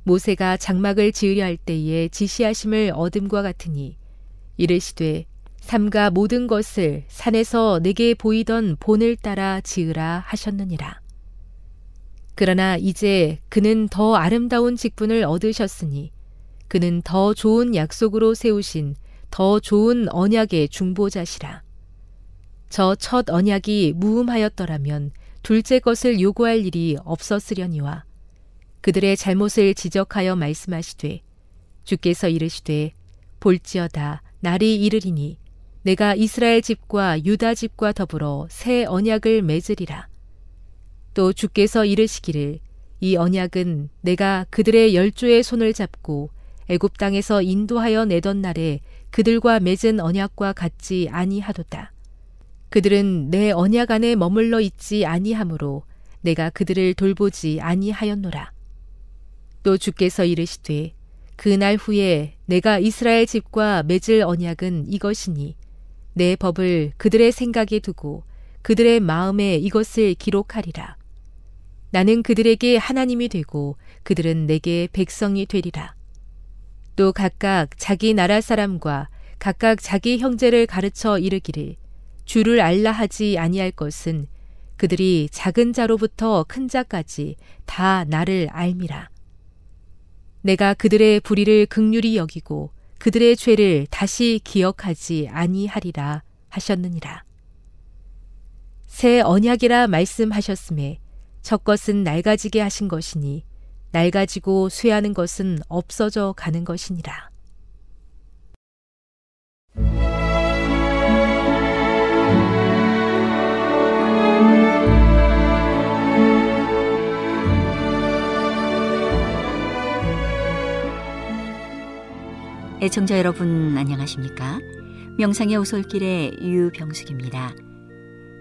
모세가 장막을 지으려 할 때에 지시하심을 얻음과 같으니 이르시되 삼가 모든 것을 산에서 내게 보이던 본을 따라 지으라 하셨느니라. 그러나 이제 그는 더 아름다운 직분을 얻으셨으니 그는 더 좋은 약속으로 세우신 더 좋은 언약의 중보자시라. 저 첫 언약이 무음하였더라면 둘째 것을 요구할 일이 없었으려니와 그들의 잘못을 지적하여 말씀하시되 주께서 이르시되 볼지어다 날이 이르리니 내가 이스라엘 집과 유다 집과 더불어 새 언약을 맺으리라. 또 주께서 이르시기를 이 언약은 내가 그들의 열조의 손을 잡고 애굽 땅에서 인도하여 내던 날에 그들과 맺은 언약과 같지 아니하도다. 그들은 내 언약 안에 머물러 있지 아니하므로 내가 그들을 돌보지 아니하였노라. 또 주께서 이르시되 그날 후에 내가 이스라엘 집과 맺을 언약은 이것이니 내 법을 그들의 생각에 두고 그들의 마음에 이것을 기록하리라. 나는 그들에게 하나님이 되고 그들은 내게 백성이 되리라. 또 각각 자기 나라 사람과 각각 자기 형제를 가르쳐 이르기를 주를 알라 하지 아니할 것은 그들이 작은 자로부터 큰 자까지 다 나를 알미라. 내가 그들의 불의를 극률이 여기고 그들의 죄를 다시 기억하지 아니하리라 하셨느니라. 새 언약이라 말씀하셨음에 첫 것은 낡아지게 하신 것이니 낡아지고 쇠하는 것은 없어져 가는 것이니라. 애청자 여러분 안녕하십니까? 명상의 오솔길의 유병숙입니다.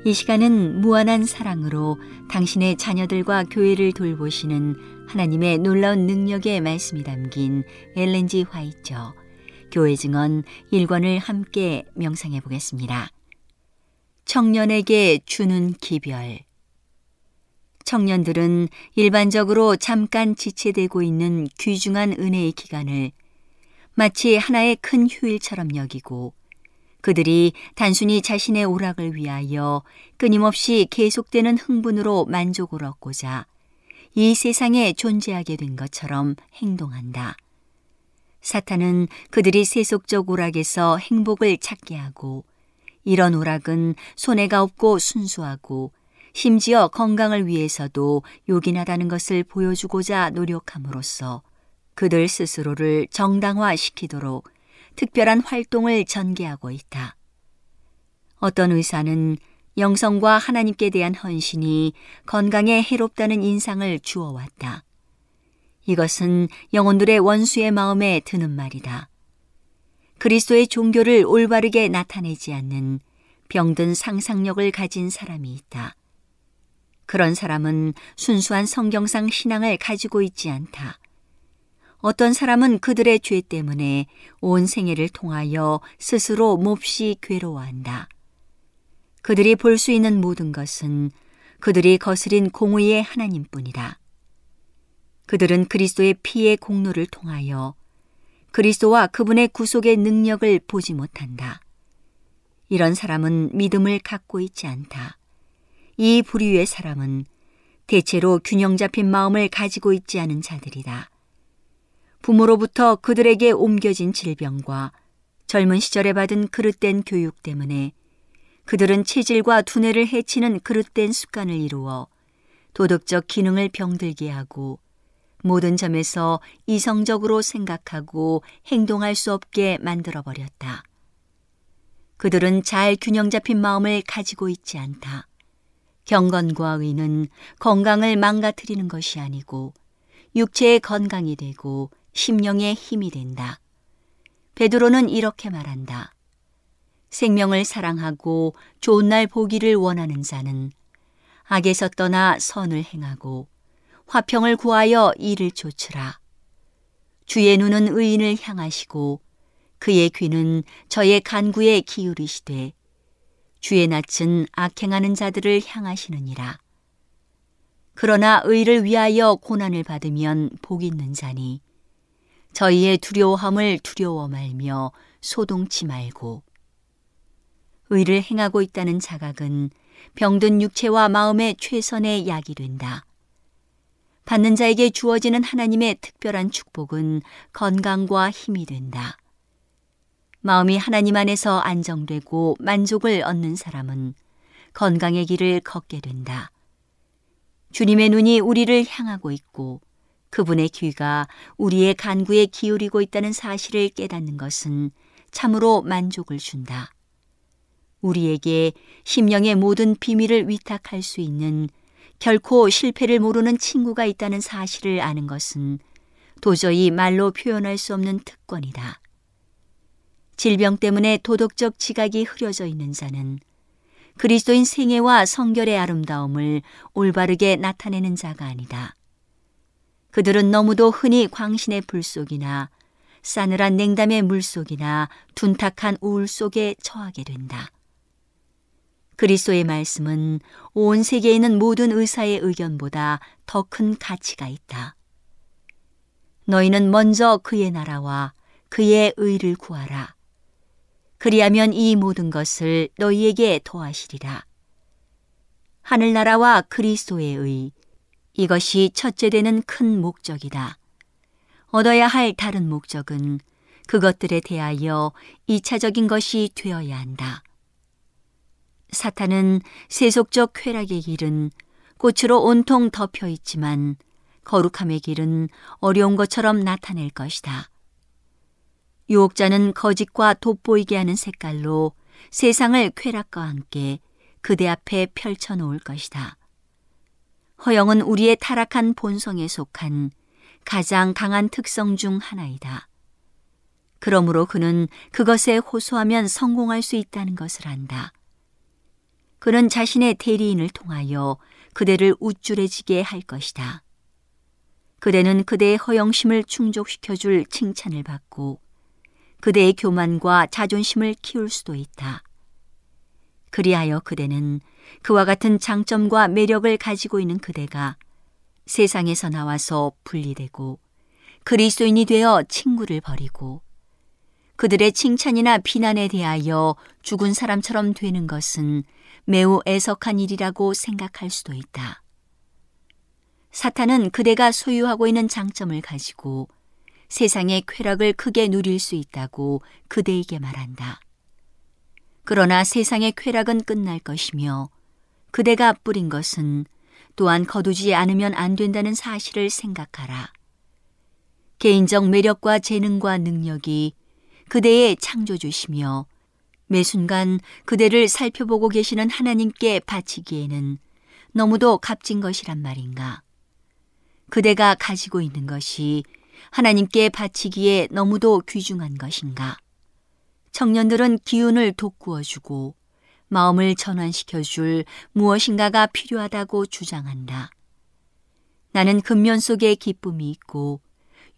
이 시간은 무한한 사랑으로 당신의 자녀들과 교회를 돌보시는 하나님의 놀라운 능력의 말씀이 담긴 엘렌지 화이처 교회 증언 1권을 함께 명상해 보겠습니다. 청년에게 주는 기별 청년들은 일반적으로 잠깐 지체되고 있는 귀중한 은혜의 기간을 마치 하나의 큰 휴일처럼 여기고 그들이 단순히 자신의 오락을 위하여 끊임없이 계속되는 흥분으로 만족을 얻고자 이 세상에 존재하게 된 것처럼 행동한다. 사탄은 그들이 세속적 오락에서 행복을 찾게 하고 이런 오락은 손해가 없고 순수하고 심지어 건강을 위해서도 요긴하다는 것을 보여주고자 노력함으로써 그들 스스로를 정당화시키도록 특별한 활동을 전개하고 있다. 어떤 의사는 영성과 하나님께 대한 헌신이 건강에 해롭다는 인상을 주어왔다. 이것은 영혼들의 원수의 마음에 드는 말이다. 그리스도의 종교를 올바르게 나타내지 않는 병든 상상력을 가진 사람이 있다. 그런 사람은 순수한 성경상 신앙을 가지고 있지 않다. 어떤 사람은 그들의 죄 때문에 온 생애를 통하여 스스로 몹시 괴로워한다. 그들이 볼 수 있는 모든 것은 그들이 거스린 공의의 하나님뿐이다. 그들은 그리스도의 피의 공로를 통하여 그리스도와 그분의 구속의 능력을 보지 못한다. 이런 사람은 믿음을 갖고 있지 않다. 이 부류의 사람은 대체로 균형 잡힌 마음을 가지고 있지 않은 자들이다. 부모로부터 그들에게 옮겨진 질병과 젊은 시절에 받은 그릇된 교육 때문에 그들은 체질과 두뇌를 해치는 그릇된 습관을 이루어 도덕적 기능을 병들게 하고 모든 점에서 이성적으로 생각하고 행동할 수 없게 만들어버렸다. 그들은 잘 균형 잡힌 마음을 가지고 있지 않다. 경건과 의는 건강을 망가뜨리는 것이 아니고 육체의 건강이 되고 심령의 힘이 된다. 베드로는 이렇게 말한다. 생명을 사랑하고 좋은 날 보기를 원하는 자는 악에서 떠나 선을 행하고 화평을 구하여 이를 조치라. 주의 눈은 의인을 향하시고 그의 귀는 저의 간구에 기울이시되 주의 낯은 악행하는 자들을 향하시느니라. 그러나 의를 위하여 고난을 받으면 복 있는 자니 저희의 두려워함을 두려워 말며 소동치 말고 의를 행하고 있다는 자각은 병든 육체와 마음의 최선의 약이 된다. 받는 자에게 주어지는 하나님의 특별한 축복은 건강과 힘이 된다. 마음이 하나님 안에서 안정되고 만족을 얻는 사람은 건강의 길을 걷게 된다. 주님의 눈이 우리를 향하고 있고 그분의 귀가 우리의 간구에 기울이고 있다는 사실을 깨닫는 것은 참으로 만족을 준다. 우리에게 심령의 모든 비밀을 위탁할 수 있는 결코 실패를 모르는 친구가 있다는 사실을 아는 것은 도저히 말로 표현할 수 없는 특권이다. 질병 때문에 도덕적 지각이 흐려져 있는 자는 그리스도인 생애와 성결의 아름다움을 올바르게 나타내는 자가 아니다. 그들은 너무도 흔히 광신의 불 속이나 싸늘한 냉담의 물 속이나 둔탁한 우울 속에 처하게 된다. 그리스도의 말씀은 온 세계에 있는 모든 의사의 의견보다 더 큰 가치가 있다. 너희는 먼저 그의 나라와 그의 의를 구하라. 그리하면 이 모든 것을 너희에게 도하시리라. 하늘나라와 그리스도의 의, 이것이 첫째 되는 큰 목적이다. 얻어야 할 다른 목적은 그것들에 대하여 이차적인 것이 되어야 한다. 사탄은 세속적 쾌락의 길은 꽃으로 온통 덮여 있지만 거룩함의 길은 어려운 것처럼 나타낼 것이다. 유혹자는 거짓과 돋보이게 하는 색깔로 세상을 쾌락과 함께 그대 앞에 펼쳐 놓을 것이다. 허영은 우리의 타락한 본성에 속한 가장 강한 특성 중 하나이다. 그러므로 그는 그것에 호소하면 성공할 수 있다는 것을 안다. 그는 자신의 대리인을 통하여 그대를 우쭐해지게 할 것이다. 그대는 그대의 허영심을 충족시켜줄 칭찬을 받고 그대의 교만과 자존심을 키울 수도 있다. 그리하여 그대는 그와 같은 장점과 매력을 가지고 있는 그대가 세상에서 나와서 분리되고 그리스도인이 되어 친구를 버리고 그들의 칭찬이나 비난에 대하여 죽은 사람처럼 되는 것은 매우 애석한 일이라고 생각할 수도 있다. 사탄은 그대가 소유하고 있는 장점을 가지고 세상의 쾌락을 크게 누릴 수 있다고 그대에게 말한다. 그러나 세상의 쾌락은 끝날 것이며 그대가 뿌린 것은 또한 거두지 않으면 안 된다는 사실을 생각하라. 개인적 매력과 재능과 능력이 그대의 창조주시며 매 순간 그대를 살펴보고 계시는 하나님께 바치기에는 너무도 값진 것이란 말인가. 그대가 가지고 있는 것이 하나님께 바치기에 너무도 귀중한 것인가. 청년들은 기운을 돋구어주고 마음을 전환시켜줄 무엇인가가 필요하다고 주장한다. 나는 근면 속에 기쁨이 있고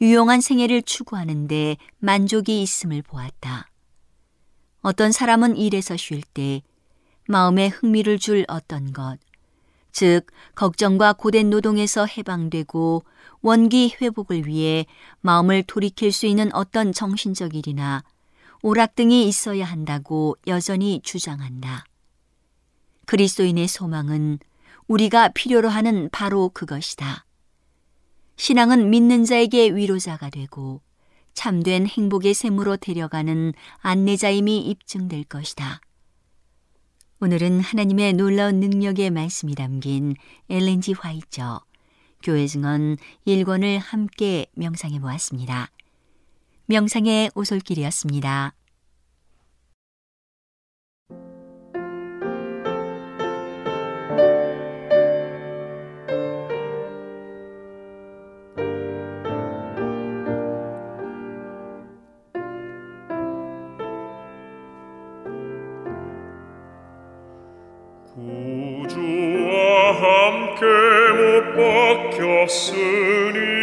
유용한 생애를 추구하는데 만족이 있음을 보았다. 어떤 사람은 일에서 쉴 때 마음에 흥미를 줄 어떤 것, 즉, 걱정과 고된 노동에서 해방되고 원기 회복을 위해 마음을 돌이킬 수 있는 어떤 정신적 일이나 오락등이 있어야 한다고 여전히 주장한다. 그리스도인의 소망은 우리가 필요로 하는 바로 그것이다. 신앙은 믿는 자에게 위로자가 되고 참된 행복의 샘으로 데려가는 안내자임이 입증될 것이다. 오늘은 하나님의 놀라운 능력의 말씀이 담긴 엘렌지 화이처 교회 증언 1권을 함께 명상해 보았습니다. 명상의 오솔길이었습니다. 주만 봅니